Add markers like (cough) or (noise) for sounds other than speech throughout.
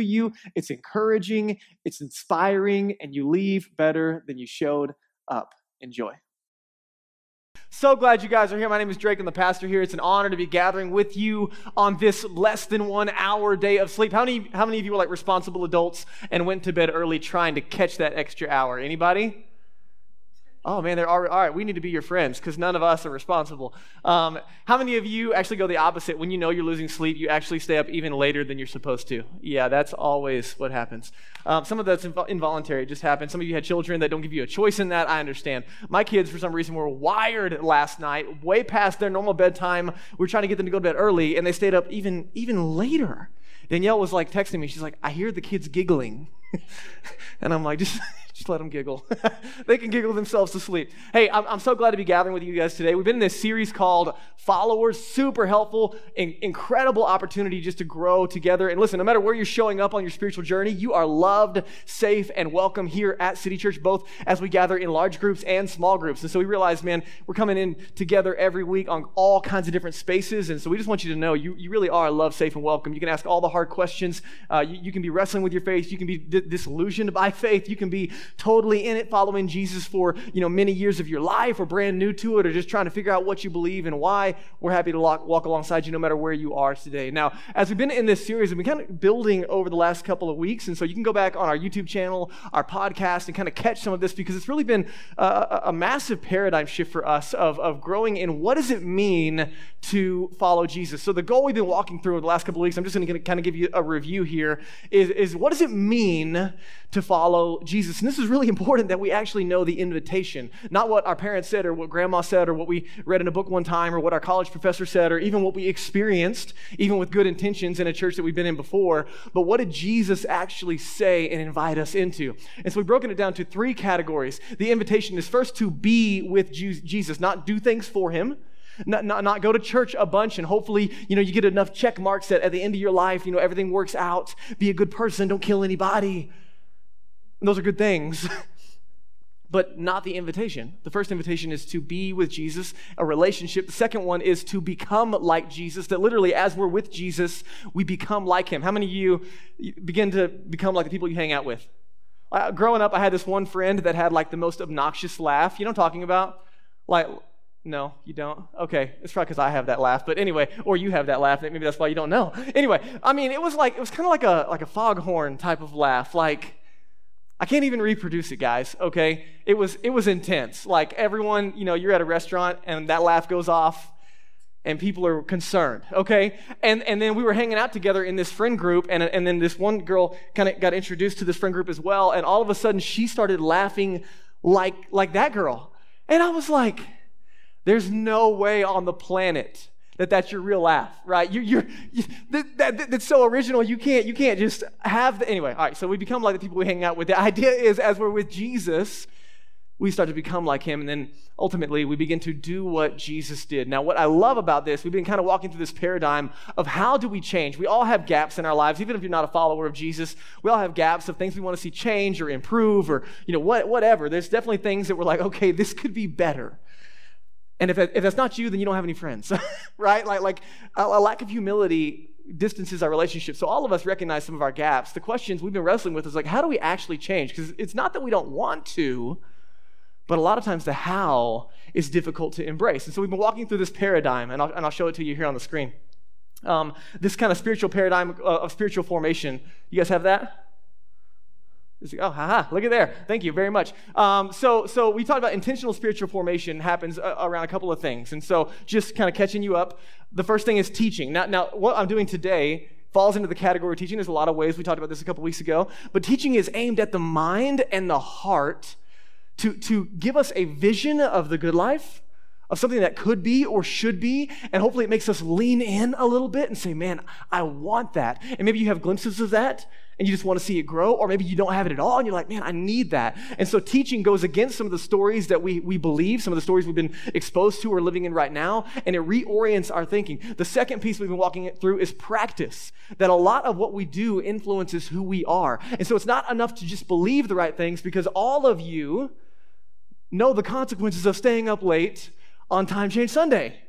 you, it's encouraging, it's inspiring, and you leave better than you showed up. Enjoy. So glad you guys are here. My name is Drake. I'm the pastor here. It's an honor to be gathering with you on this less than one hour day of sleep. How many, how many of you were like responsible adults and went to bed early trying to catch that extra hour? Anybody? Oh man, they're all right. All right we need to be your friends because none of us are responsible. Um, how many of you actually go the opposite? When you know you're losing sleep, you actually stay up even later than you're supposed to. Yeah, that's always what happens. Um, some of that's inv- involuntary; it just happens. Some of you had children that don't give you a choice in that. I understand. My kids, for some reason, were wired last night, way past their normal bedtime. We are trying to get them to go to bed early, and they stayed up even even later. Danielle was like texting me. She's like, "I hear the kids giggling," (laughs) and I'm like, "Just." Just let them giggle. (laughs) they can giggle themselves to sleep. Hey, I'm, I'm, so glad to be gathering with you guys today. We've been in this series called Followers. Super helpful, in, incredible opportunity just to grow together. And listen, no matter where you're showing up on your spiritual journey, you are loved, safe, and welcome here at City Church, both as we gather in large groups and small groups. And so we realize, man, we're coming in together every week on all kinds of different spaces. And so we just want you to know you, you really are loved, safe, and welcome. You can ask all the hard questions. Uh, you, you, can be wrestling with your faith. You can be d- disillusioned by faith. You can be totally in it, following Jesus for you know many years of your life, or brand new to it, or just trying to figure out what you believe and why, we're happy to walk, walk alongside you no matter where you are today. Now, as we've been in this series, we've been kind of building over the last couple of weeks, and so you can go back on our YouTube channel, our podcast, and kind of catch some of this because it's really been a, a massive paradigm shift for us of, of growing in what does it mean to follow Jesus. So the goal we've been walking through over the last couple of weeks, I'm just going to kind of give you a review here, is, is what does it mean to follow Jesus? And this is really important that we actually know the invitation, not what our parents said or what grandma said or what we read in a book one time or what our college professor said or even what we experienced, even with good intentions in a church that we've been in before, but what did Jesus actually say and invite us into? And so we've broken it down to three categories. The invitation is first to be with Jesus, not do things for him. Not, not, not, go to church a bunch and hopefully, you know, you get enough check marks that at the end of your life, you know, everything works out. Be a good person, don't kill anybody. And those are good things. (laughs) but not the invitation. The first invitation is to be with Jesus, a relationship. The second one is to become like Jesus, that literally, as we're with Jesus, we become like him. How many of you begin to become like the people you hang out with? Uh, growing up, I had this one friend that had like the most obnoxious laugh. You know what I'm talking about? Like, no, you don't? Okay, it's probably because I have that laugh. But anyway, or you have that laugh. Maybe that's why you don't know. Anyway, I mean, it was like, it was kind of like a, like a foghorn type of laugh. Like, I can't even reproduce it, guys, okay? It was it was intense. Like everyone, you know, you're at a restaurant and that laugh goes off and people are concerned, okay? And and then we were hanging out together in this friend group and and then this one girl kind of got introduced to this friend group as well and all of a sudden she started laughing like like that girl. And I was like, there's no way on the planet that that's your real laugh, right? You, you're, you, that, that, that's so original. You can't, you can't just have the, anyway. All right, so we become like the people we hang out with. The idea is as we're with Jesus, we start to become like him, and then ultimately we begin to do what Jesus did. Now, what I love about this, we've been kind of walking through this paradigm of how do we change? We all have gaps in our lives, even if you're not a follower of Jesus. We all have gaps of things we want to see change or improve or you know what, whatever. There's definitely things that we're like, okay, this could be better. And if, if that's not you, then you don't have any friends, (laughs) right? Like, like a, a lack of humility distances our relationship. So all of us recognize some of our gaps. The questions we've been wrestling with is like, how do we actually change? Because it's not that we don't want to, but a lot of times the how is difficult to embrace. And so we've been walking through this paradigm, and I'll, and I'll show it to you here on the screen. Um, this kind of spiritual paradigm of, of spiritual formation. You guys have that? Oh, haha, look at there. Thank you very much. Um, so, so we talked about intentional spiritual formation happens uh, around a couple of things. And so just kind of catching you up, the first thing is teaching. Now, now, what I'm doing today falls into the category of teaching. There's a lot of ways. We talked about this a couple weeks ago. But teaching is aimed at the mind and the heart to, to give us a vision of the good life, of something that could be or should be. And hopefully it makes us lean in a little bit and say, man, I want that. And maybe you have glimpses of that and you just want to see it grow, or maybe you don't have it at all and you're like, man, I need that. And so teaching goes against some of the stories that we, we believe, some of the stories we've been exposed to or living in right now, and it reorients our thinking. The second piece we've been walking through is practice, that a lot of what we do influences who we are. And so it's not enough to just believe the right things because all of you know the consequences of staying up late on Time Change Sunday.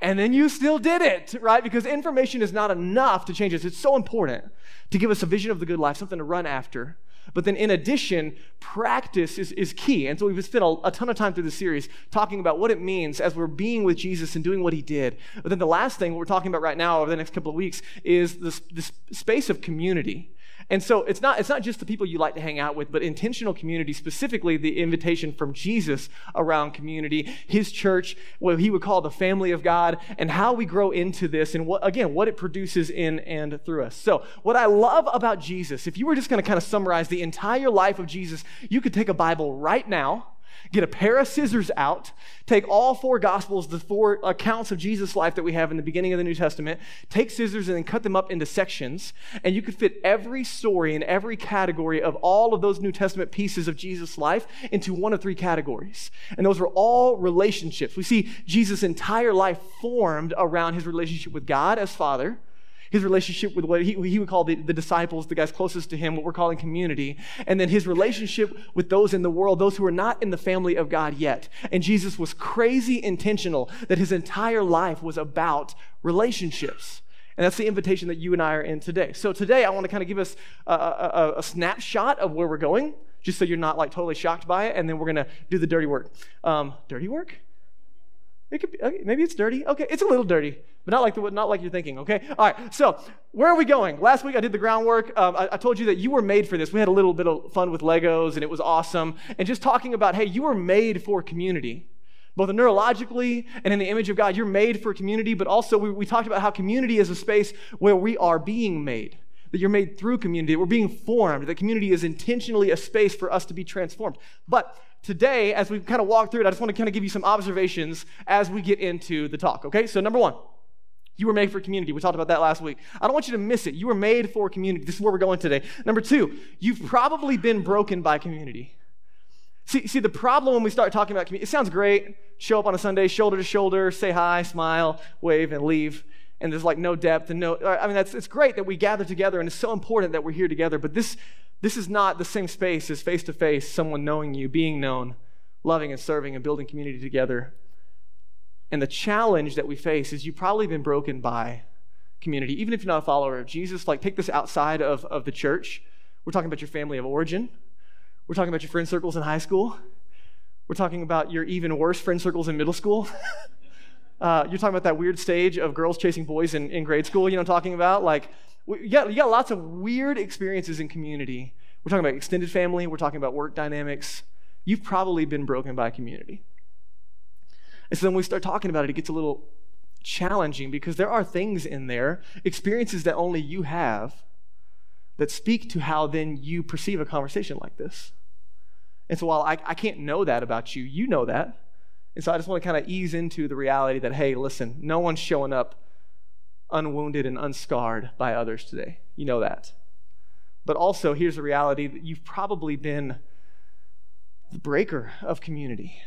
And then you still did it, right? Because information is not enough to change us. It's so important to give us a vision of the good life, something to run after. But then, in addition, practice is, is key. And so, we've spent a, a, ton of time through the series talking about what it means as we're being with Jesus and doing what he did. But then, the last thing we're talking about right now over the next couple of weeks is this, this space of community. And so it's not, it's not just the people you like to hang out with, but intentional community, specifically the invitation from Jesus around community, his church, what he would call the family of God, and how we grow into this, and what, again, what it produces in and through us. So, what I love about Jesus, if you were just going to kind of summarize the entire life of Jesus, you could take a Bible right now get a pair of scissors out, take all four gospels, the four accounts of Jesus' life that we have in the beginning of the New Testament, take scissors and then cut them up into sections, and you could fit every story and every category of all of those New Testament pieces of Jesus' life into one of three categories. And those were all relationships. We see Jesus' entire life formed around his relationship with God as Father his relationship with what he, he would call the, the disciples, the guys closest to him, what we're calling community, and then his relationship with those in the world, those who are not in the family of God yet. And Jesus was crazy intentional that his entire life was about relationships. And that's the invitation that you and I are in today. So today, I want to kind of give us a, a, a snapshot of where we're going, just so you're not like totally shocked by it, and then we're going to do the dirty work. Um, dirty work? It could be, okay, maybe it's dirty. Okay, it's a little dirty, but not like the, not like you're thinking. Okay, all right. So where are we going? Last week I did the groundwork. Um, I, I, told you that you were made for this. We had a little bit of fun with Legos, and it was awesome. And just talking about, hey, you were made for community, both neurologically and in the image of God. You're made for community, but also we, we talked about how community is a space where we are being made that you're made through community, that we're being formed, that community is intentionally a space for us to be transformed. But today, as we kind of walk through it, I just want to kind of give you some observations as we get into the talk, okay? So, number one, you were made for community. We talked about that last week. I don't want you to miss it. You were made for community. This is where we're going today. Number two, you've probably been broken by community. See, see, the problem when we start talking about community, it sounds great. Show up on a Sunday, shoulder to shoulder, say hi, smile, wave, and leave. And there's like no depth and no, I mean, that's, it's great that we gather together and it's so important that we're here together. But this, this is not the same space as face to face, someone knowing you, being known, loving and serving and building community together. And the challenge that we face is you've probably been broken by community, even if you're not a follower of Jesus. Like, take this outside of, of the church. We're talking about your family of origin, we're talking about your friend circles in high school, we're talking about your even worse friend circles in middle school. (laughs) uh, you're talking about that weird stage of girls chasing boys in, in grade school, you know, talking about like you got, you got lots of weird experiences in community. We're talking about extended family, we're talking about work dynamics. You've probably been broken by community. And so then we start talking about it, it gets a little challenging because there are things in there, experiences that only you have, that speak to how then you perceive a conversation like this. And so while I, I can't know that about you, you know that. And so I just want to kind of ease into the reality that, hey, listen, no one's showing up unwounded and unscarred by others today. You know that. But also, here's the reality that you've probably been the breaker of community.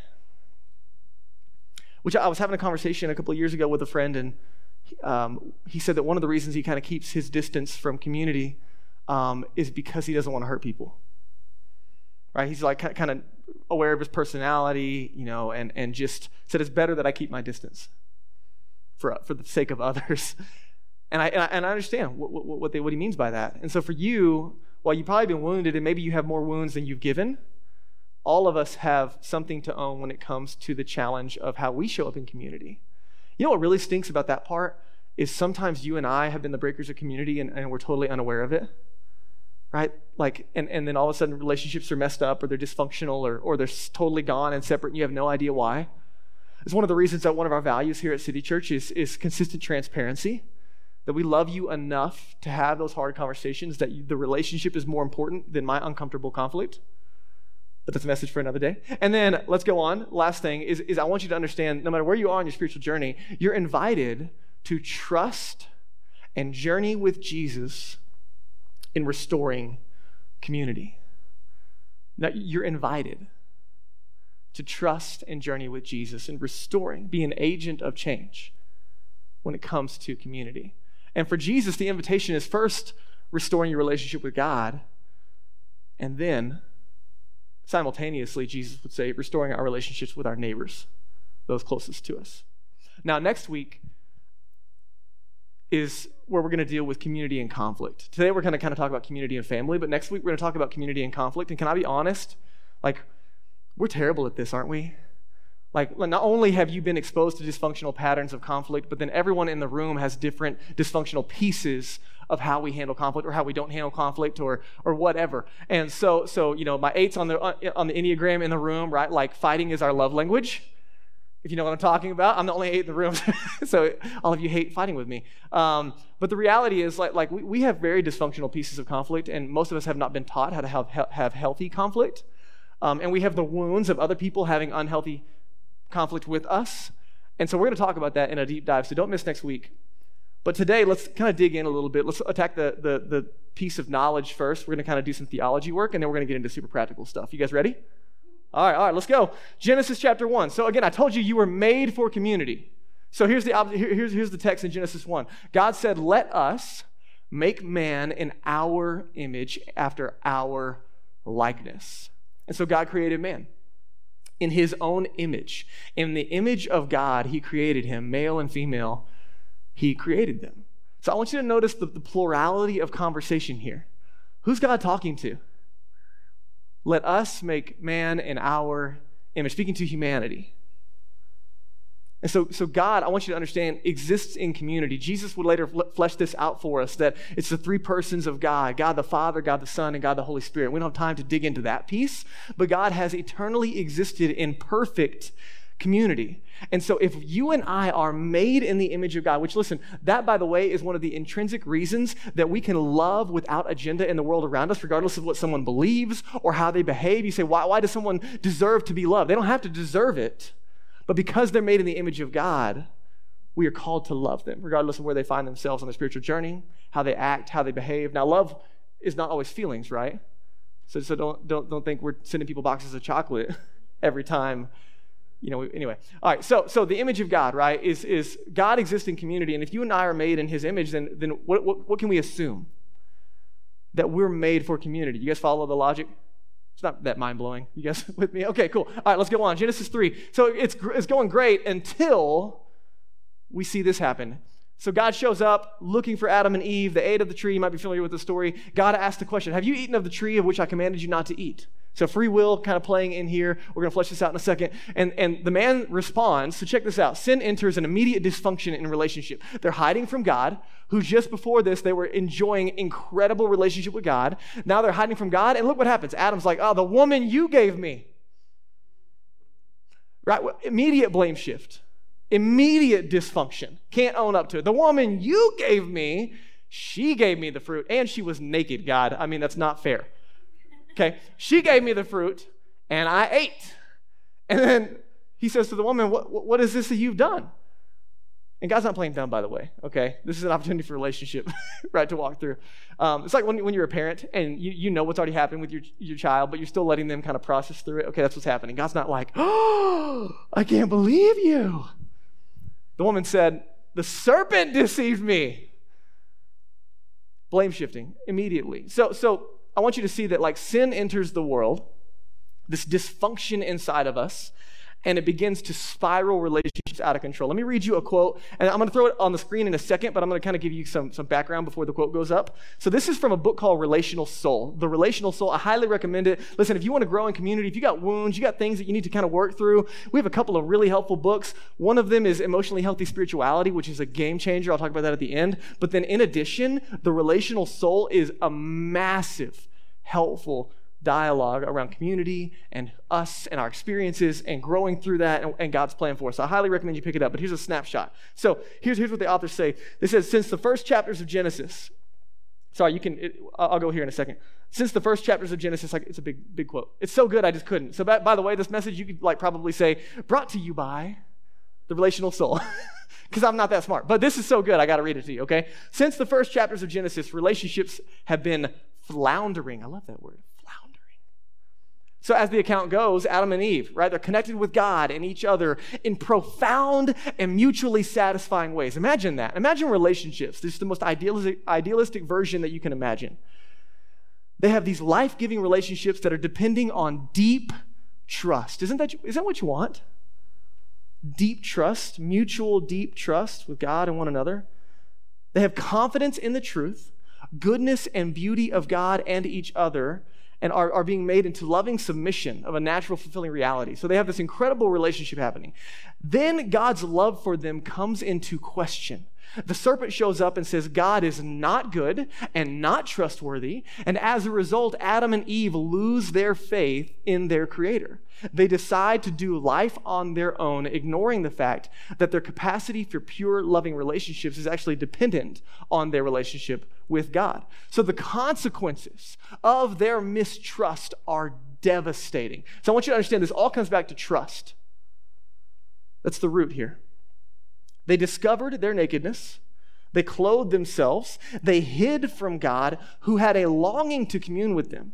Which I was having a conversation a couple of years ago with a friend, and um, he said that one of the reasons he kind of keeps his distance from community um, is because he doesn't want to hurt people. Right? He's like kind of aware of his personality, you know, and, and just said it's better that I keep my distance for, for the sake of others. (laughs) And I, and I, and I understand what, what, what, they, what he means by that. And so for you, while you've probably been wounded and maybe you have more wounds than you've given, all of us have something to own when it comes to the challenge of how we show up in community. You know what really stinks about that part is sometimes you and I have been the breakers of community and, and we're totally unaware of it. Right? Like, and, and then all of a sudden relationships are messed up or they're dysfunctional or, or they're totally gone and separate and you have no idea why. It's one of the reasons that one of our values here at City Church is, is consistent transparency. That we love you enough to have those hard conversations, that you, the relationship is more important than my uncomfortable conflict. But that's a message for another day. And then let's go on. Last thing is, is I want you to understand no matter where you are on your spiritual journey, you're invited to trust and journey with Jesus in restoring community. Now, you're invited to trust and journey with Jesus in restoring, be an agent of change when it comes to community. And for Jesus, the invitation is first restoring your relationship with God, and then simultaneously, Jesus would say, restoring our relationships with our neighbors, those closest to us. Now, next week is where we're going to deal with community and conflict. Today, we're going to kind of talk about community and family, but next week, we're going to talk about community and conflict. And can I be honest? Like, we're terrible at this, aren't we? Like, not only have you been exposed to dysfunctional patterns of conflict, but then everyone in the room has different dysfunctional pieces of how we handle conflict or how we don't handle conflict or, or whatever. And so, so, you know, my eights on the, uh, on the Enneagram in the room, right? Like, fighting is our love language. If you know what I'm talking about, I'm the only eight in the room, (laughs) so all of you hate fighting with me. Um, but the reality is, like, like we, we have very dysfunctional pieces of conflict, and most of us have not been taught how to have, have healthy conflict. Um, and we have the wounds of other people having unhealthy conflict with us. And so we're going to talk about that in a deep dive, so don't miss next week. But today, let's kind of dig in a little bit. Let's attack the, the, the piece of knowledge first. We're going to kind of do some theology work, and then we're going to get into super practical stuff. You guys ready? All right, all right, let's go. Genesis chapter 1. So again, I told you you were made for community. So here's the, here's, here's the text in Genesis 1. God said, Let us make man in our image after our likeness. And so God created man in his own image. In the image of God, he created him, male and female, he created them. So I want you to notice the, the plurality of conversation here. Who's God talking to? Let us make man in our image, speaking to humanity. And so, so God, I want you to understand, exists in community. Jesus would later flesh this out for us that it's the three persons of God God the Father, God the Son, and God the Holy Spirit. We don't have time to dig into that piece, but God has eternally existed in perfect community. And so, if you and I are made in the image of God, which listen, that by the way is one of the intrinsic reasons that we can love without agenda in the world around us, regardless of what someone believes or how they behave. You say, why, why does someone deserve to be loved? They don't have to deserve it. But because they're made in the image of God, we are called to love them, regardless of where they find themselves on their spiritual journey, how they act, how they behave. Now, love is not always feelings, right? So, so don't, don't, don't think we're sending people boxes of chocolate (laughs) every time. You know, anyway. All right, so, so the image of God, right, is, is God exists in community. And if you and I are made in his image, then, then what, what, what can we assume? That we're made for community. You guys follow the logic? It's not that mind blowing. You guys (laughs) with me? Okay, cool. All right, let's go on. Genesis 3. So it's, it's going great until we see this happen. So God shows up looking for Adam and Eve. They ate of the tree. You might be familiar with the story. God asked the question Have you eaten of the tree of which I commanded you not to eat? So free will kind of playing in here. We're going to flesh this out in a second. And, and the man responds. So check this out. Sin enters an immediate dysfunction in relationship. They're hiding from God, who just before this, they were enjoying incredible relationship with God. Now they're hiding from God. And look what happens. Adam's like, oh, the woman you gave me. Right? Immediate blame shift. Immediate dysfunction. Can't own up to it. The woman you gave me, she gave me the fruit. And she was naked, God. I mean, that's not fair. Okay, she gave me the fruit and I ate. And then he says to the woman, What, what is this that you've done? And God's not playing dumb, by the way, okay? This is an opportunity for relationship, (laughs) right, to walk through. Um, it's like when, when you're a parent and you, you know what's already happened with your, your child, but you're still letting them kind of process through it. Okay, that's what's happening. God's not like, oh, (gasps) I can't believe you. The woman said, The serpent (laughs) deceived me. Blame shifting immediately. So, so I want you to see that like sin enters the world, this dysfunction inside of us, and it begins to spiral relationships out of control. Let me read you a quote, and I'm going to throw it on the screen in a second, but I'm going to kind of give you some, some background before the quote goes up. So, this is from a book called Relational Soul. The Relational Soul, I highly recommend it. Listen, if you want to grow in community, if you got wounds, you got things that you need to kind of work through, we have a couple of really helpful books. One of them is Emotionally Healthy Spirituality, which is a game changer. I'll talk about that at the end. But then, in addition, The Relational Soul is a massive, helpful dialogue around community and us and our experiences and growing through that and, and, God's plan for us. I highly recommend you pick it up. But here's a snapshot. So here's, here's what the authors say. They says, since the first chapters of Genesis, sorry, you can, it, I'll go here in a second. Since the first chapters of Genesis, like it's a big, big quote. It's so good, I just couldn't. So by, by the way, this message you could like probably say, brought to you by the relational soul. (laughs) Because I'm not that smart. But this is so good, I got to read it to you, okay? Since the first chapters of Genesis, relationships have been floundering. I love that word. So, as the account goes, Adam and Eve, right, they're connected with God and each other in profound and mutually satisfying ways. Imagine that. Imagine relationships. This is the most idealistic, idealistic version that you can imagine. They have these life giving relationships that are depending on deep trust. Isn't that, isn't that what you want? Deep trust, mutual deep trust with God and one another. They have confidence in the truth, goodness and beauty of God and each other, and are, are being made into loving submission of a natural, fulfilling reality. So they have this incredible relationship happening. Then God's love for them comes into question. The serpent shows up and says, God is not good and not trustworthy. And as a result, Adam and Eve lose their faith in their Creator. They decide to do life on their own, ignoring the fact that their capacity for pure, loving relationships is actually dependent on their relationship with God. So the consequences of their mistrust are devastating. So I want you to understand this all comes back to trust. That's the root here. They discovered their nakedness. They clothed themselves. They hid from God, who had a longing to commune with them.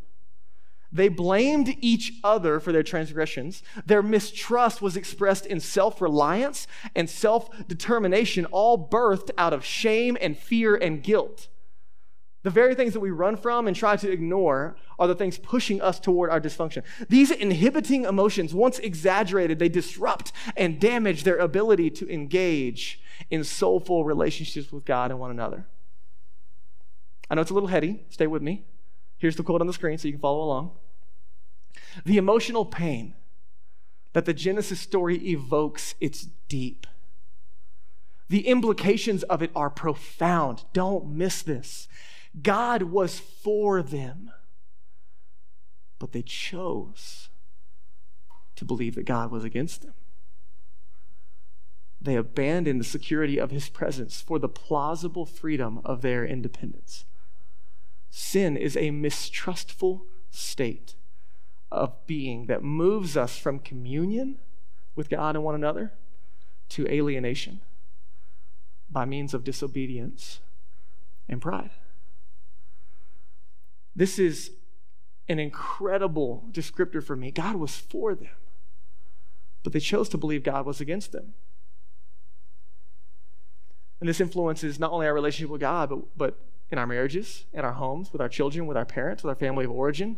They blamed each other for their transgressions. Their mistrust was expressed in self reliance and self determination, all birthed out of shame and fear and guilt. The very things that we run from and try to ignore are the things pushing us toward our dysfunction. These inhibiting emotions, once exaggerated, they disrupt and damage their ability to engage in soulful relationships with God and one another. I know it's a little heady. Stay with me. Here's the quote on the screen so you can follow along. The emotional pain that the Genesis story evokes, it's deep. The implications of it are profound. Don't miss this. God was for them, but they chose to believe that God was against them. They abandoned the security of his presence for the plausible freedom of their independence. Sin is a mistrustful state of being that moves us from communion with God and one another to alienation by means of disobedience and pride. This is an incredible descriptor for me. God was for them, but they chose to believe God was against them. And this influences not only our relationship with God, but, but in our marriages, in our homes, with our children, with our parents, with our family of origin.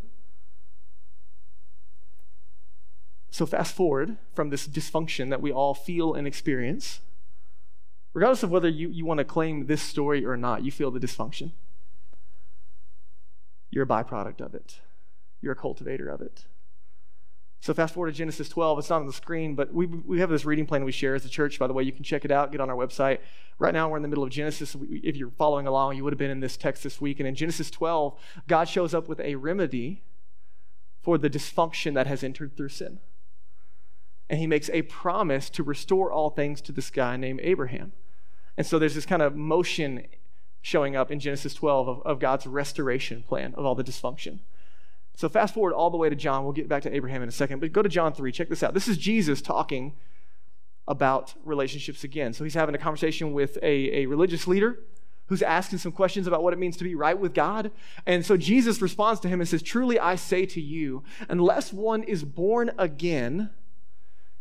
So, fast forward from this dysfunction that we all feel and experience, regardless of whether you, you want to claim this story or not, you feel the dysfunction. You're a byproduct of it, you're a cultivator of it. So, fast forward to Genesis 12. It's not on the screen, but we, we have this reading plan we share as a church. By the way, you can check it out, get on our website. Right now, we're in the middle of Genesis. If you're following along, you would have been in this text this week. And in Genesis 12, God shows up with a remedy for the dysfunction that has entered through sin. And he makes a promise to restore all things to this guy named Abraham. And so there's this kind of motion showing up in Genesis 12 of, of God's restoration plan of all the dysfunction. So fast forward all the way to John. We'll get back to Abraham in a second, but go to John 3. Check this out. This is Jesus talking about relationships again. So he's having a conversation with a, a religious leader who's asking some questions about what it means to be right with God. And so Jesus responds to him and says, Truly I say to you, unless one is born again,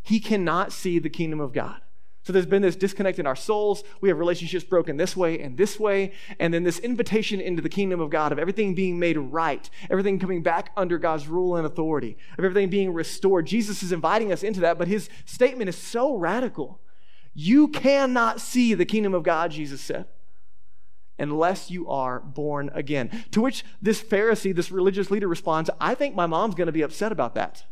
he cannot see the kingdom of God. So there's been this disconnect in our souls. We have relationships broken this way and this way. And then this invitation into the kingdom of God of everything being made right, everything coming back under God's rule and authority, of everything being restored. Jesus is inviting us into that, but his statement is so radical. You cannot see the kingdom of God, Jesus said, unless you are born again. To which this Pharisee, this religious leader responds, I think my mom's going to be upset about that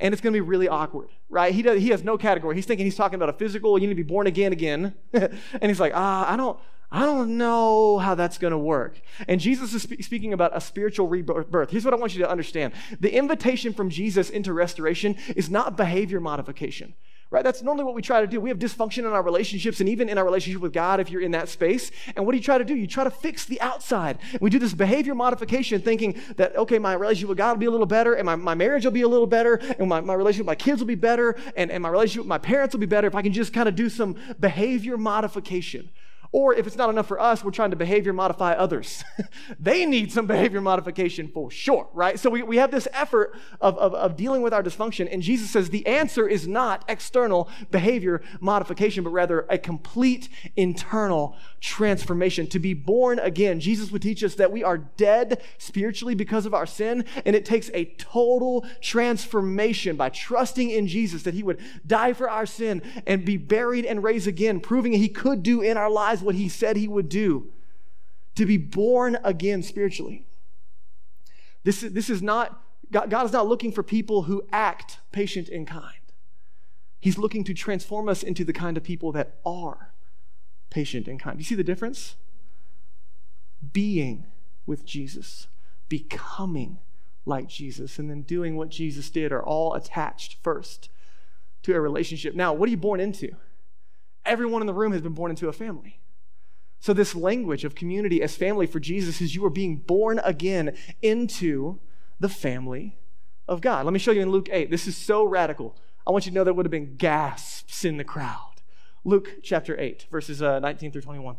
and it's going to be really awkward, right? He, does, he has no category. He's thinking he's talking about a physical, you need to be born again again. (laughs) and he's like, ah, I don't, I don't know how that's going to work. And Jesus is spe- speaking about a spiritual rebirth. Here's what I want you to understand the invitation from Jesus into restoration is not behavior modification. Right? That's normally what we try to do. We have dysfunction in our relationships and even in our relationship with God if you're in that space. And what do you try to do? You try to fix the outside. We do this behavior modification thinking that, okay, my relationship with God will be a little better and my, my marriage will be a little better and my, my relationship with my kids will be better and, and my relationship with my parents will be better if I can just kind of do some behavior modification. Or if it's not enough for us, we're trying to behavior modify others. (laughs) they need some behavior modification for sure, right? So we, we have this effort of, of, of dealing with our dysfunction. And Jesus says the answer is not external behavior modification, but rather a complete internal transformation. To be born again, Jesus would teach us that we are dead spiritually because of our sin. And it takes a total transformation by trusting in Jesus that he would die for our sin and be buried and raised again, proving he could do in our lives what he said he would do to be born again spiritually. This is, this is not, God, God is not looking for people who act patient and kind. He's looking to transform us into the kind of people that are patient and kind. Do you see the difference? Being with Jesus, becoming like Jesus, and then doing what Jesus did are all attached first to a relationship. Now, what are you born into? Everyone in the room has been born into a family. So, this language of community as family for Jesus is you are being born again into the family of God. Let me show you in Luke 8. This is so radical. I want you to know there would have been gasps in the crowd. Luke chapter 8, verses uh, 19 through 21.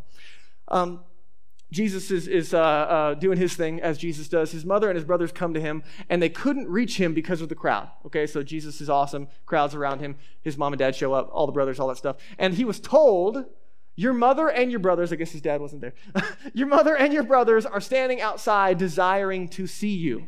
Um, Jesus is, is uh, uh, doing his thing as Jesus does. His mother and his brothers come to him, and they couldn't reach him because of the crowd. Okay, so Jesus is awesome. Crowds around him. His mom and dad show up, all the brothers, all that stuff. And he was told your mother and your brothers, I guess his dad wasn't there, (laughs) your mother and your brothers are standing outside desiring to see you.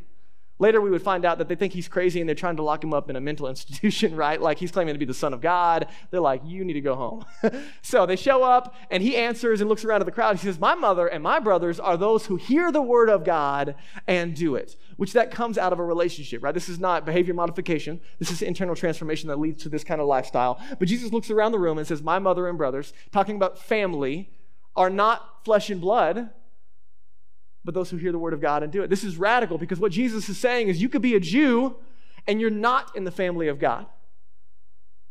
Later, we would find out that they think he's crazy and they're trying to lock him up in a mental (laughs) institution, right? Like he's claiming to be the Son of God. They're like, you need to go home. (laughs) so they show up and he answers and looks around at the crowd. He says, My mother and my brothers are those who hear the word of God and do it, which that comes out of a relationship, right? This is not behavior modification. This is internal transformation that leads to this kind of lifestyle. But Jesus looks around the room and says, My mother and brothers, talking about family, are not flesh and blood but those who hear the word of God and do it. This is radical because what Jesus is saying is you could be a Jew and you're not in the family of God.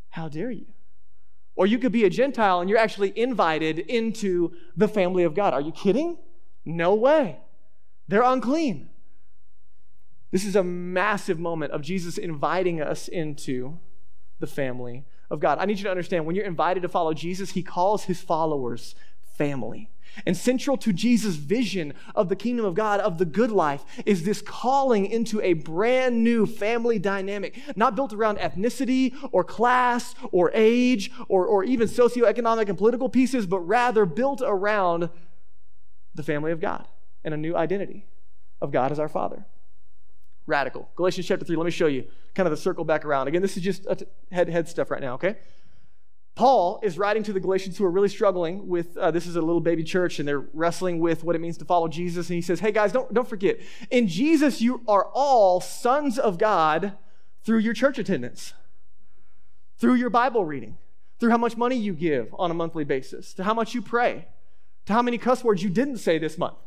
How dare you? Or you could be a Gentile and you're actually invited into the family of God. Are you kidding? No way. They're unclean. This is a massive moment of Jesus inviting us into the family of God. I need you to understand when you're invited to follow Jesus, he calls his followers family. And central to Jesus' vision of the kingdom of God, of the good life, is this calling into a brand new family dynamic, not built around ethnicity or class or age or, or even socioeconomic and political pieces, but rather built around the family of God and a new identity of God as our Father. Radical. Galatians chapter 3, let me show you kind of the circle back around. Again, this is just head, head stuff right now, okay? Paul is writing to the Galatians who are really struggling with uh, this is a little baby church and they're wrestling with what it means to follow Jesus. And he says, Hey guys, don't, don't forget, in Jesus, you are all sons of God through your church attendance, through your Bible reading, through how much money you give on a monthly basis, to how much you pray, to how many cuss words you didn't say this month.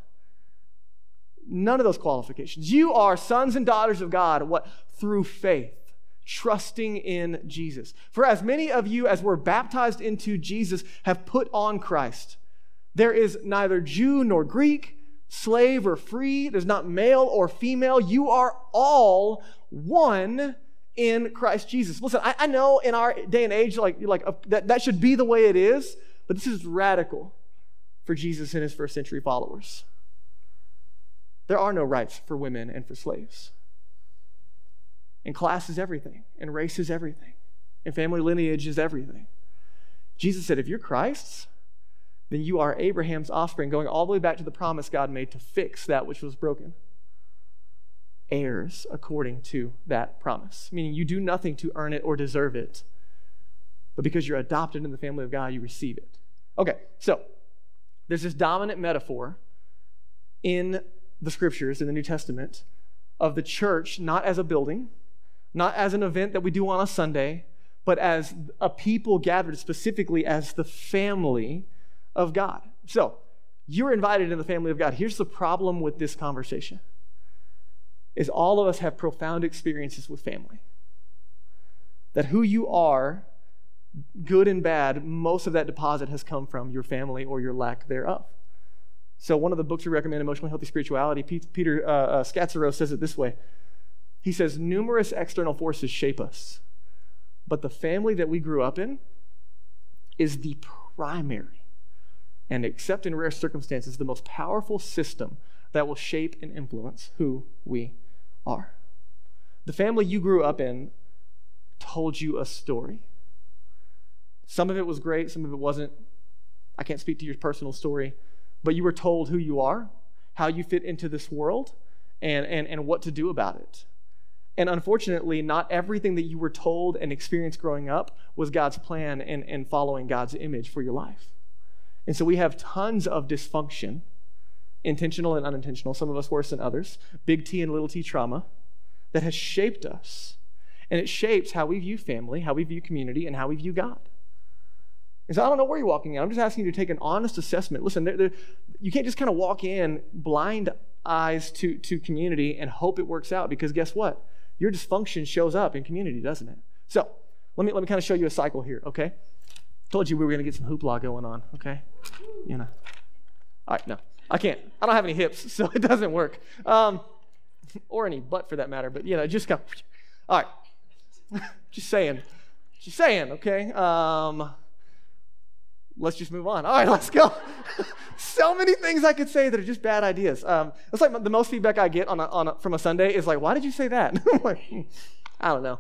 None of those qualifications. You are sons and daughters of God, what? Through faith trusting in Jesus. For as many of you as were baptized into Jesus have put on Christ. There is neither Jew nor Greek, slave or free, there's not male or female. You are all one in Christ Jesus. Listen, I, I know in our day and age, like, like uh, that, that should be the way it is, but this is radical for Jesus and his first century followers. There are no rights for women and for slaves. And class is everything, and race is everything, and family lineage is everything. Jesus said, if you're Christ's, then you are Abraham's offspring, going all the way back to the promise God made to fix that which was broken. Heirs according to that promise, meaning you do nothing to earn it or deserve it, but because you're adopted in the family of God, you receive it. Okay, so there's this dominant metaphor in the scriptures in the New Testament of the church not as a building, not as an event that we do on a Sunday, but as a people gathered specifically as the family of God. So, you're invited in the family of God. Here's the problem with this conversation. Is all of us have profound experiences with family. That who you are good and bad, most of that deposit has come from your family or your lack thereof. So, one of the books we recommend, Emotionally Healthy Spirituality, Peter uh, uh, says it this way. He says, Numerous external forces shape us, but the family that we grew up in is the primary and, except in rare circumstances, the most powerful system that will shape and influence who we are. The family you grew up in told you a story. Some of it was great, some of it wasn't. I can't speak to your personal story, but you were told who you are, how you fit into this world, and, and, and what to do about it. And unfortunately, not everything that you were told and experienced growing up was God's plan and, and following God's image for your life. And so we have tons of dysfunction, intentional and unintentional, some of us worse than others, big T and little t trauma, that has shaped us. And it shapes how we view family, how we view community, and how we view God. And so I don't know where you're walking in. I'm just asking you to take an honest assessment. Listen, you can't just kind of walk in blind eyes to, to community and hope it works out because guess what? Your dysfunction shows up in community, doesn't it? So let me, let me kind of show you a cycle here, okay? Told you we were to get some hoopla going on, okay? You know. All right, no, I can't. I don't have any hips, (laughs) so it doesn't work. Um, or any butt for that matter, but, you know, just go. All right. (laughs) just saying. Just saying, okay? Um, let's just move on. All right, (laughs) let's go. so many things I could say that are just bad ideas. Um, it's like the most feedback I get on, a, on a, from a Sunday is like, why did you say that? (laughs) I'm like, I don't know.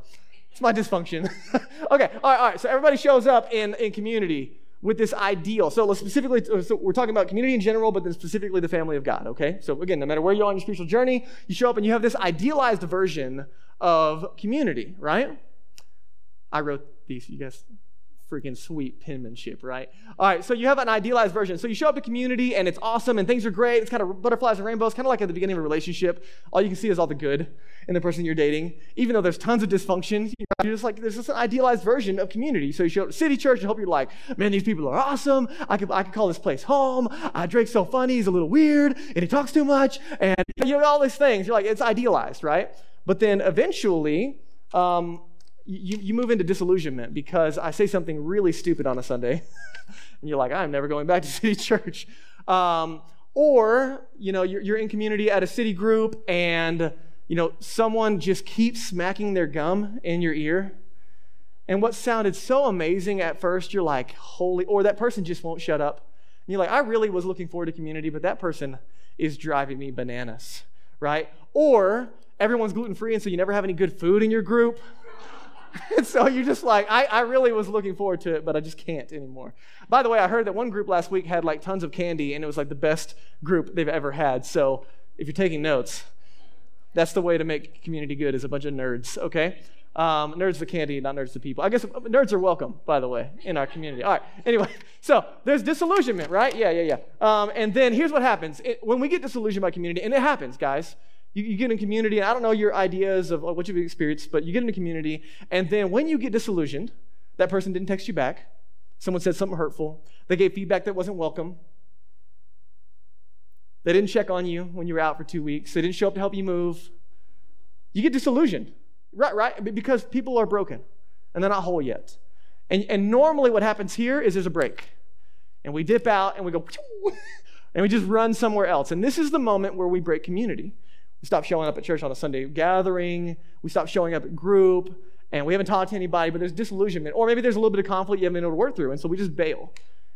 It's my dysfunction. (laughs) okay, all right, all right. So everybody shows up in, in community with this ideal. So specifically, so we're talking about community in general, but then specifically the family of God, okay? So again, no matter where you're on your spiritual journey, you show up and you have this idealized version of community, right? I wrote these, you guys freaking sweet penmanship, right? All right, so you have an idealized version. So you show up to community and it's awesome and things are great. It's kind of butterflies and rainbows, kind of like at the beginning of a relationship. All you can see is all the good in the person you're dating, even though there's tons of dysfunction. You're just like, there's just an idealized version of community. So you show up to City Church and hope you're like, man, these people are awesome. I could, I could call this place home. Uh, Drake's so funny. He's a little weird and he talks too much. And (laughs) you know, all these things. You're like, it's idealized, right? But then eventually, um, you, you move into disillusionment because I say something really stupid on a Sunday, (laughs) and you're like, I'm never going back to (laughs) city church. Um, or, you know, you're, you're in community at a city group and, you know, someone just keeps smacking their gum in your ear. And what sounded so amazing at first, you're like, holy, or that person just won't shut up. And you're like, I really was looking forward to community, but that person is driving me bananas, right? Or everyone's gluten free, and so you never have any good food in your group. (laughs) (laughs) and so you're just like, I, I really was looking forward to it, but I just can't anymore. By the way, I heard that one group last week had like tons of candy, and it was like the best group they've ever had. So if you're taking notes, that's the way to make community good is a bunch of nerds, okay? Um, nerds the candy, not nerds the people. I guess nerds are welcome, by the way, in our community. All right. Anyway, (laughs) so there's disillusionment, right? Yeah, yeah, yeah. Um, and then here's what happens it, when we get disillusioned by community, and it happens, guys you, you get in community, and I don't know your ideas of what you've experienced, but you get in a community, and then when you get disillusioned, that person didn't text you back, someone said something hurtful, they gave feedback that wasn't welcome, they didn't check on you when you were out for two weeks, they didn't show up to help you move. You get disillusioned, right? Right? Because people are broken and they're not whole yet. And, and normally, what happens here is there's a break, and we dip out and we go, (laughs) and we just run somewhere else. And this is the moment where we break community. We stop showing up at church on a Sunday gathering. We stop showing up at group. And we haven't talked to anybody, but there's disillusionment. Or maybe there's a little bit of conflict you haven't been able to work through. And so we just bail.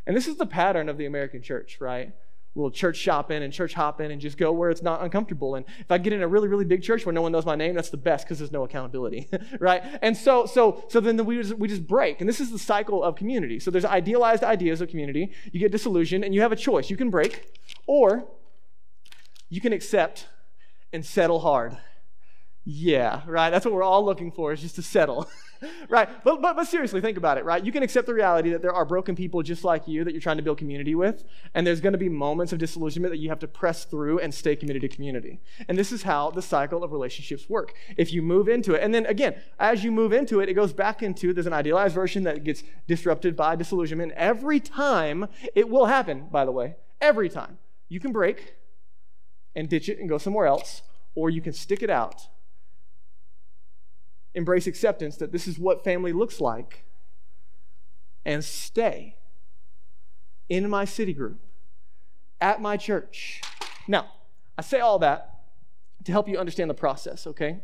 And this is the pattern of the American church, right? Little church shopping and church hopping and just go where it's not uncomfortable. And if I get in a really, really big church where no one knows my name, that's the best because there's no accountability, (laughs) right? And so, so, so then we just, we just break. And this is the cycle of community. So there's idealized ideas of community. You get disillusioned and you have a choice. You can break or you can accept and settle hard. Yeah, right? That's what we're all looking for, is just to settle. (laughs) right? But, but, but seriously, think about it, right? You can accept the reality that there are broken people just like you that you're trying to build community with, and there's going to be moments of disillusionment that you have to press through and stay committed to community. And this is how the cycle of relationships work. If you move into it, and then again, as you move into it, it goes back into there's an idealized version that gets disrupted by disillusionment. Every time, it will happen, by the way, every time. You can break, and ditch it and go somewhere else, or you can stick it out. Embrace acceptance that this is what family looks like. and stay in my city group at my church. Now, I say all that to help you understand the process, okay?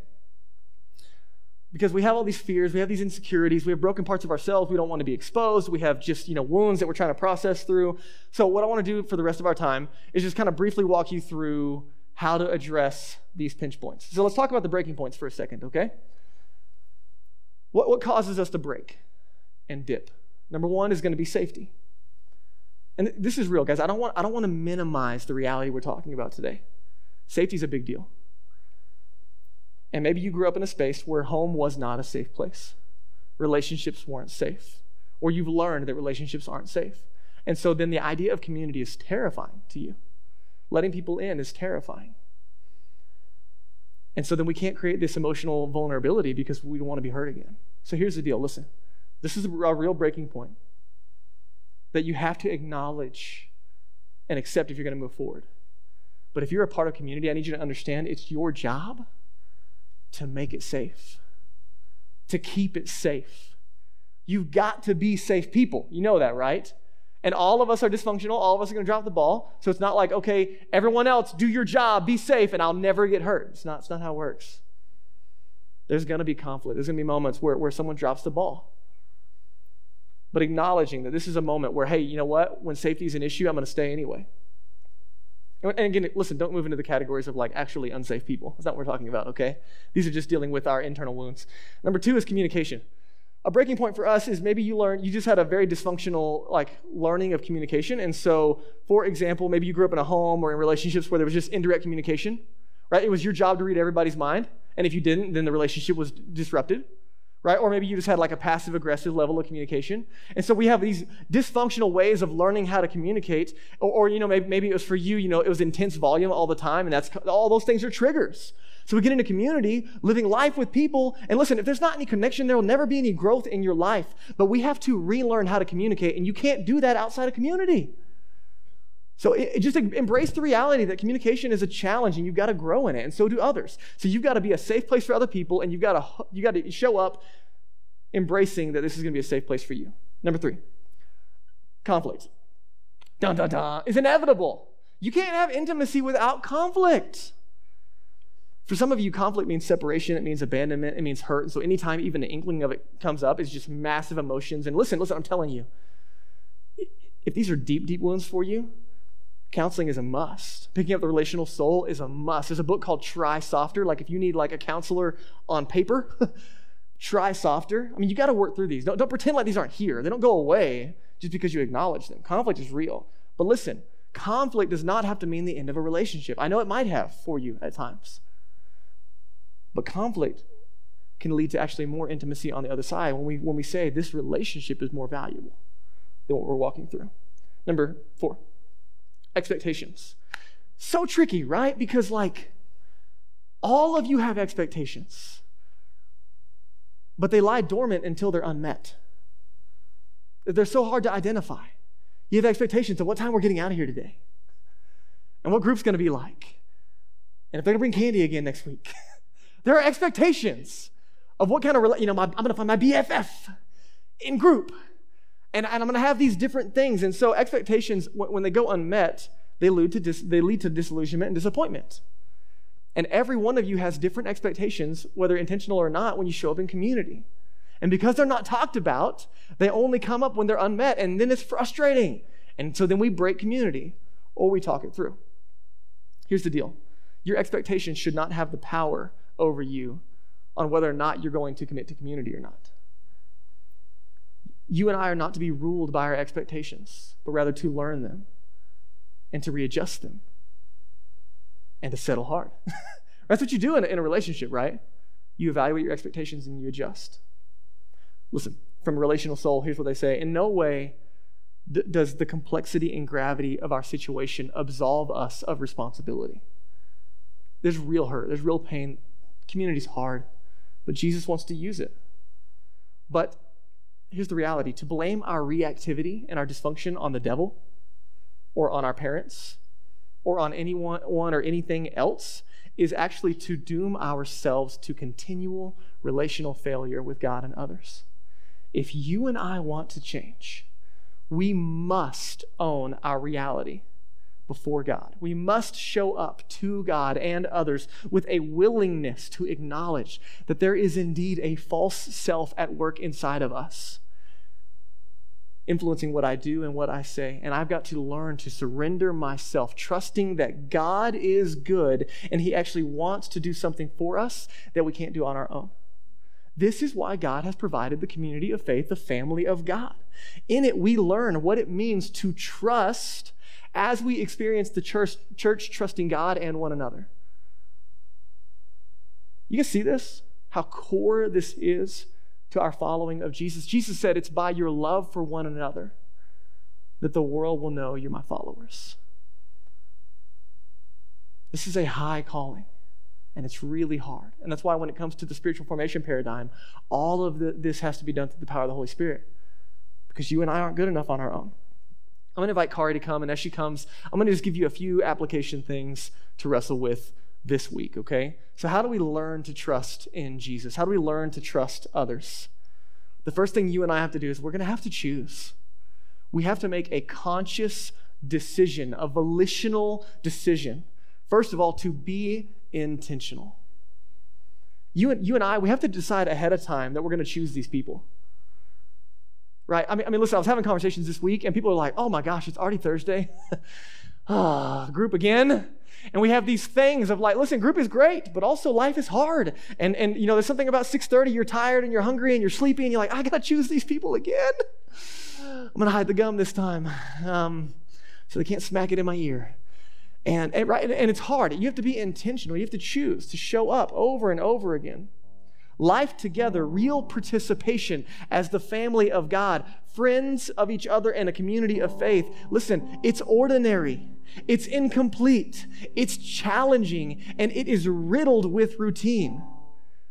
Because we have all these fears, we have these insecurities, we have broken parts of ourselves we don't want to be exposed, we have just, you know, wounds that we're trying to process through. So what I want to do for the rest of our time is just kind of briefly walk you through how to address these pinch points. So let's talk about the breaking points for a second, okay? What, what causes us to break and dip? Number one is going to be safety. And this is real, guys. I don't want, I don't want to minimize the reality we're talking about today. Safety is a big deal. And maybe you grew up in a space where home was not a safe place, relationships weren't safe, or you've learned that relationships aren't safe. And so then the idea of community is terrifying to you. Letting people in is terrifying. And so then we can't create this emotional vulnerability because we don't want to be hurt again. So here's the deal listen, this is a real breaking point that you have to acknowledge and accept if you're going to move forward. But if you're a part of community, I need you to understand it's your job to make it safe, to keep it safe. You've got to be safe people. You know that, right? And all of us are dysfunctional. All of us are going to drop the ball. So it's not like, okay, everyone else, do your job, be safe, and I'll never get hurt. It's not, it's not how it works. There's going to be conflict. There's going to be moments where, where someone drops the ball. But acknowledging that this is a moment where, hey, you know what? When safety is an issue, I'm going to stay anyway. And again, listen, don't move into the categories of like actually unsafe people. That's not what we're talking about, okay? These are just dealing with our internal wounds. Number two is communication. A breaking point for us is maybe you learn you just had a very dysfunctional like learning of communication. And so, for example, maybe you grew up in a home or in relationships where there was just indirect communication, right? It was your job to read everybody's mind. And if you didn't, then the relationship was disrupted right? Or maybe you just had like a passive aggressive level of communication. And so we have these dysfunctional ways of learning how to communicate. Or, or, you know, maybe, maybe it was for you, you know, it was intense volume all the time, and that's all those things are triggers. So we get into community, living life with people, and listen, if there's not any connection, there will never be any growth in your life. But we have to relearn how to communicate, and you can't do that outside of community. So it, just embrace the reality that communication is a challenge and you've got to grow in it, and so do others. So you've got to be a safe place for other people, and you've got to you got to show up embracing that this is going to be a safe place for you. Number three, conflict. Dun dun dun is inevitable. You can't have intimacy without conflict. For some of you, conflict means separation, it means abandonment, it means hurt. And so anytime even an inkling of it comes up, it's just massive emotions. And listen, listen, I'm telling you, if these are deep, deep wounds for you, Counseling is a must. Picking up the relational soul is a must. There's a book called Try Softer. Like if you need like a counselor on paper, (laughs) try softer. I mean, you got to work through these. Don't, don't pretend like these aren't here. They don't go away just because you acknowledge them. Conflict is real. But listen, conflict does not have to mean the end of a relationship. I know it might have for you at times. But conflict can lead to actually more intimacy on the other side when we, when we say this relationship is more valuable than what we're walking through. Number four expectations. So tricky, right? Because, like, all of you have expectations, but they lie dormant until they're unmet. They're so hard to identify. You have expectations of what time we're getting out of here today, and what group's to be like, and if they're to bring candy again next week. (laughs) there are expectations of what kind of, you know, my, I'm to find my BFF in group. And, I'm going to have these different things. And so expectations, when they go unmet, they lead, to dis, they lead to disillusionment and disappointment. And every one of you has different expectations, whether intentional or not, when you show up in community. And because they're not talked about, they only come up when they're unmet, and then it's frustrating. And so then we break community or we talk it through. Here's the deal your expectations should not have the power over you on whether or not you're going to commit to community or not. You and I are not to be ruled by our expectations, but rather to learn them and to readjust them and to settle hard. (laughs) That's what you do in a, in a relationship, right? You evaluate your expectations and you adjust. Listen, from a relational soul, here's what they say In no way does the complexity and gravity of our situation absolve us of responsibility. There's real hurt, there's real pain. Community's hard, but Jesus wants to use it. But here's the reality to blame our reactivity and our dysfunction on the devil or on our parents or on anyone one or anything else is actually to doom ourselves to continual relational failure with God and others. if you and I want to change, we must own our reality before God. We must show up to God and others with a willingness to acknowledge that there is indeed a false self at work inside of us, influencing what I do and what I say. And I've got to learn to surrender myself, trusting that God is good and He actually wants to do something for us that we can't do on our own. This is why God has provided the community of faith, the family of God. In it, we learn what it means to trust as we experience the church, church trusting God and one another. You can see this? How core this is to our following of Jesus. Jesus said, It's by your love for one another that the world will know you're my followers. This is a high calling, and it's really hard. And that's why, when it comes to the spiritual formation paradigm, all of the, this has to be done through the power of the Holy Spirit because you and I aren't good enough on our own. I'm going to invite Kari to come, and as she comes, I'm going to just give you a few application things to wrestle with this week, okay? So, how do we learn to trust in Jesus? How do we learn to trust others? The first thing you and I have to do is we're going to have to choose. We have to make a conscious decision, a volitional decision. First of all, to be intentional. You and, you and I, we have to decide ahead of time that we're going to choose these people right? I mean, I mean, listen, I was having conversations this week, and people are like, oh my gosh, it's already Thursday. (laughs) ah, group again. And we have these things of like, listen, group is great, but also life is hard. And, and you know, there's something about 6.30, you're tired and you're hungry and you're sleepy, and you're like, I got to choose these people again. (sighs) I'm to hide the gum this time um, so they can't smack it in my ear. And, and, right, and it's hard. You have to be intentional. You have to choose to show up over and over again life together, real participation as the family of God, friends of each other, and a community of faith. Listen, it's ordinary, it's incomplete, it's challenging, and it is riddled with routine.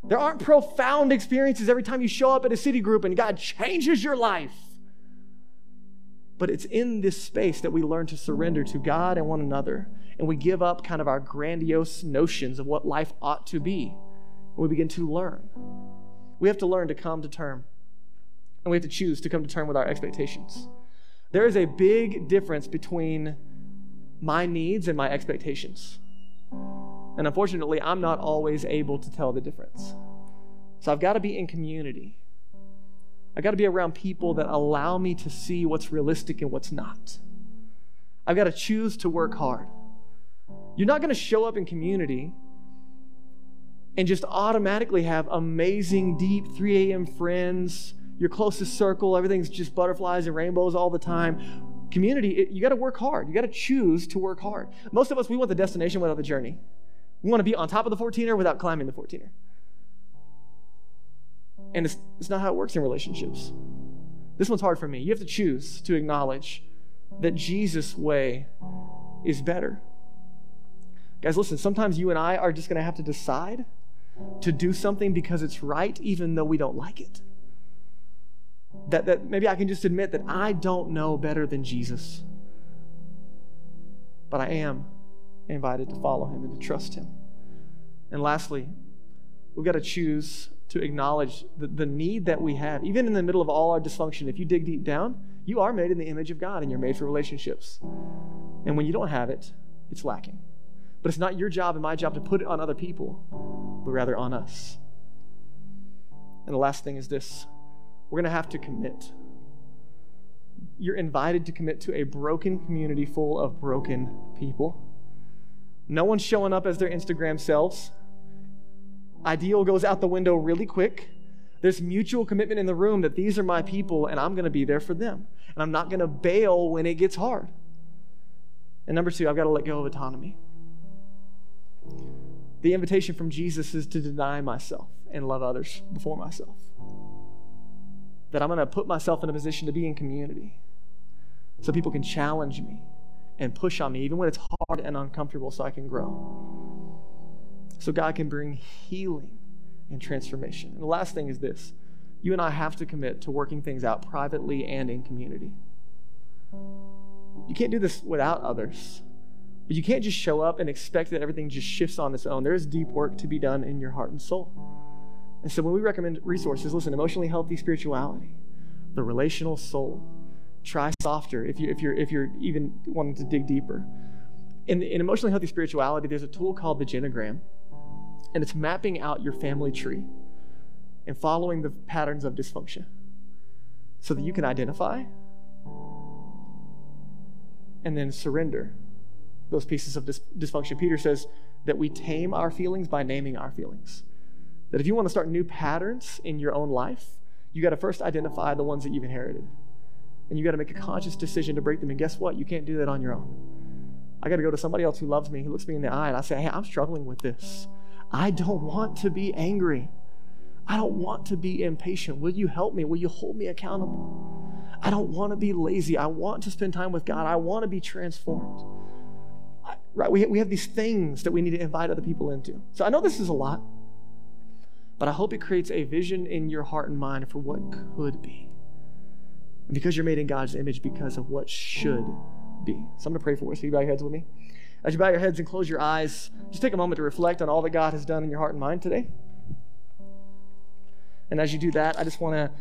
There aren't profound experiences every time you show up at a city group and God changes your life. But it's in this space that we learn to surrender to God and one another, and we give up kind of our grandiose notions of what life ought to be we begin to learn. We have to learn to come to term. And we have to choose to come to term with our expectations. There is a big difference between my needs and my expectations. And unfortunately, I'm not always able to tell the difference. So I've got to be in community. I've got to be around people that allow me to see what's realistic and what's not. I've got to choose to work hard. You're not going to show up in community and just automatically have amazing, deep 3 a.m. friends, your closest circle, everything's just butterflies and rainbows all the time. Community, it, you got to work hard. You got to choose to work hard. Most of us, we want the destination without the journey. We want to be on top of the 14er without climbing the 14er. And it's, it's not how it works in relationships. This one's hard for me. You have to choose to acknowledge that Jesus' way is better. Guys, listen, sometimes you and I are just going to have to decide to do something because it's right, even though we don't like it. That, that maybe I can just admit that I don't know better than Jesus, but I am invited to follow him and to trust him. And lastly, we've got to choose to acknowledge the, the need that we have. Even in the middle of all our dysfunction, if you dig deep down, you are made in the image of God and you're made for relationships. And when you don't have it, it's lacking. But it's not your job and my job to put it on other people, but rather on us. And the last thing is this we're going to have to commit. You're invited to commit to a broken community full of broken people. No one's showing up as their Instagram selves. Ideal goes out the window really quick. There's mutual commitment in the room that these are my people and I'm going to be there for them. And I'm not going to bail when it gets hard. And number two, I've got to let go of autonomy. The invitation from Jesus is to deny myself and love others before myself. That I'm going to put myself in a position to be in community so people can challenge me and push on me, even when it's hard and uncomfortable, so I can grow. So God can bring healing and transformation. And the last thing is this you and I have to commit to working things out privately and in community. You can't do this without others. But you can't just show up and expect that everything just shifts on its own. There is deep work to be done in your heart and soul. And so when we recommend resources, listen, emotionally healthy spirituality, the relational soul. Try softer if, you, if, you're, if you're even wanting to dig deeper. In, in emotionally healthy spirituality, there's a tool called the genogram, and it's mapping out your family tree and following the patterns of dysfunction so that you can identify and then surrender those pieces of dysfunction. Peter says that we tame our feelings by naming our feelings. That if you want to start new patterns in your own life, you got to first identify the ones that you've inherited. And you got to make a conscious decision to break them. And guess what? You can't do that on your own. I got to go to somebody else who loves me, who looks me in the eye, and I say, Hey, I'm struggling with this. I don't want to be angry. I don't want to be impatient. Will you help me? Will you hold me accountable? I don't want to be lazy. I want to spend time with God. I want to be transformed. Right? We, we have these things that we need to invite other people into. So I know this is a lot, but I hope it creates a vision in your heart and mind for what could be. And because you're made in God's image, because of what should be. So I'm going to pray for us. So you bow your heads with me. As you bow your heads and close your eyes, just take a moment to reflect on all that God has done in your heart and mind today. And as you do that, I just want to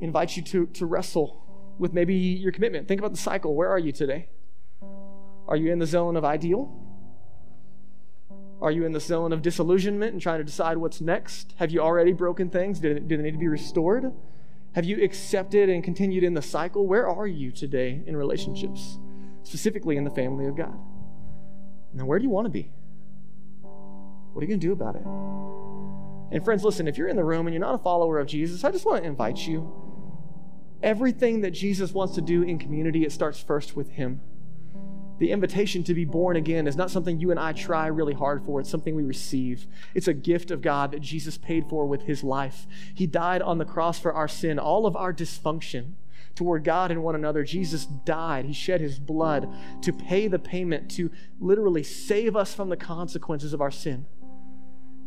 invite you to, to wrestle with maybe your commitment. Think about the cycle. Where are you today? Are you in the zone of ideal? Are you in the zone of disillusionment and trying to decide what's next? Have you already broken things? Do, they need to be restored? Have you accepted and continued in the cycle? Where are you today in relationships, specifically in the family of God? Now, where do you want to be? What are you going to do about it? And friends, listen, if you're in the room and you're not a follower of Jesus, I just want to invite you. Everything that Jesus wants to do in community, it starts first with Him. The invitation to be born again is not something you and I try really hard for. It's something we receive. It's a gift of God that Jesus paid for with His life. He died on the cross for our sin, all of our dysfunction toward God and one another. Jesus died. He shed his blood to pay the payment, to literally save us from the consequences of our sin.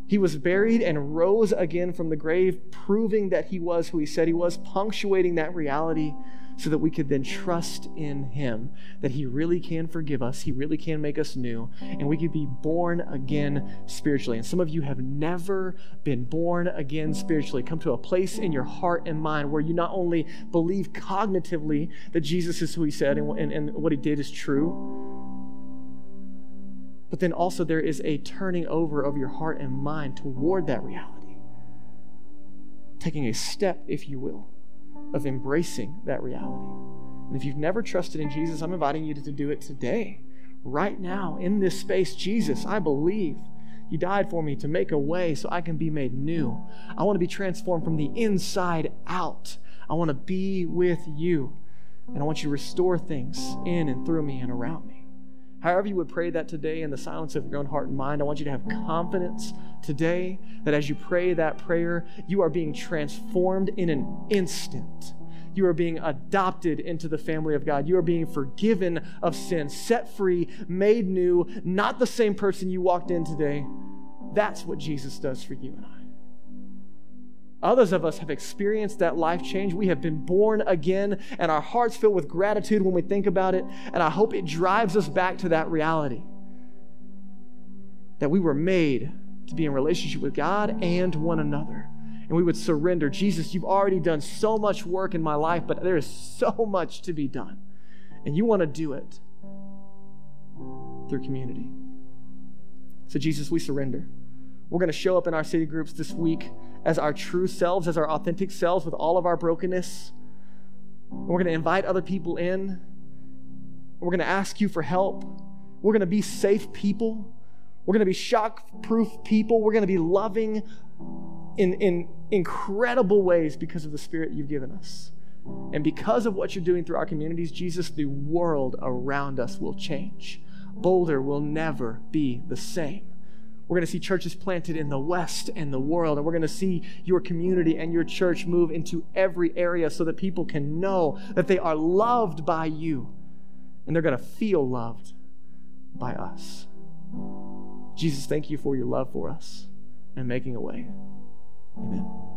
He was buried and rose again from the grave, proving that he was who he said he was, punctuating that reality so that we could then trust in him that he really can forgive us, he really can make us new, and we could be born again spiritually. And some of you have never been born again spiritually. Come to a place in your heart and mind where you not only believe cognitively that Jesus is who he said and, and, and what he did is true, but then also, there is a turning over of your heart and mind toward that reality. Taking a step, if you will, of embracing that reality. And if you've never trusted in Jesus, I'm inviting you to do it today, right now, in this space. Jesus, I believe you died for me to make a way so I can be made new. I want to be transformed from the inside out. I want to be with you. And I want you to restore things in and through me and around me. However, you would pray that today in the silence of your own heart and mind, I want you to have confidence today that as you pray that prayer, you are being transformed in an instant. You are being adopted into the family of God. You are being forgiven of sin, set free, made new, not the same person you walked in today. That's what Jesus does for you and I. Others of us have experienced that life change. We have been born again, and our hearts fill with gratitude when we think about it. And I hope it drives us back to that reality that we were made to be in relationship with God and one another. And we would surrender. Jesus, you've already done so much work in my life, but there is so much to be done. And you want to do it through community. So, Jesus, we surrender. We're going to show up in our city groups this week as our true selves, as our authentic selves with all of our brokenness. We're going to invite other people in. We're going to ask you for help. We're going to be safe people. We're going to be shock proof people. We're going to be loving in, in incredible ways because of the Spirit you've given us. And because of what you're doing through our communities, Jesus, the world around us will change. Boulder will never be the same. We're going to see churches planted in the West and the world, and we're going to see your community and your church move into every area so that people can know that they are loved by you and they're going to feel loved by us. Jesus, thank you for your love for us and making a way. Amen.